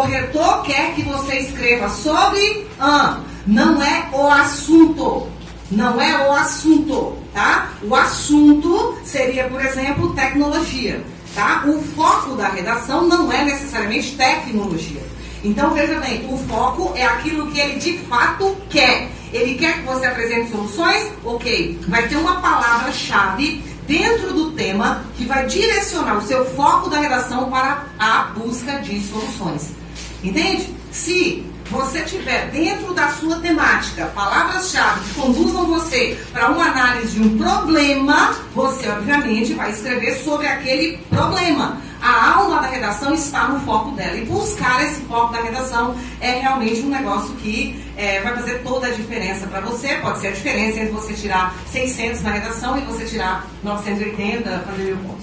corretor quer que você escreva sobre, ah, não é o assunto. Não é o assunto, tá? O assunto seria, por exemplo, tecnologia, tá? O foco da redação não é necessariamente tecnologia. Então veja bem, o foco é aquilo que ele de fato quer. Ele quer que você apresente soluções? Ok. Vai ter uma palavra-chave dentro do tema que vai direcionar o seu foco da redação para a busca de soluções. Entende? Se você tiver dentro da sua temática palavras-chave que conduzam você para uma análise de um problema, você obviamente vai escrever sobre aquele problema. A alma da redação está no foco dela. E buscar esse foco da redação é realmente um negócio que é, vai fazer toda a diferença para você. Pode ser a diferença entre você tirar 600 na redação e você tirar 980, fazer mil pontos.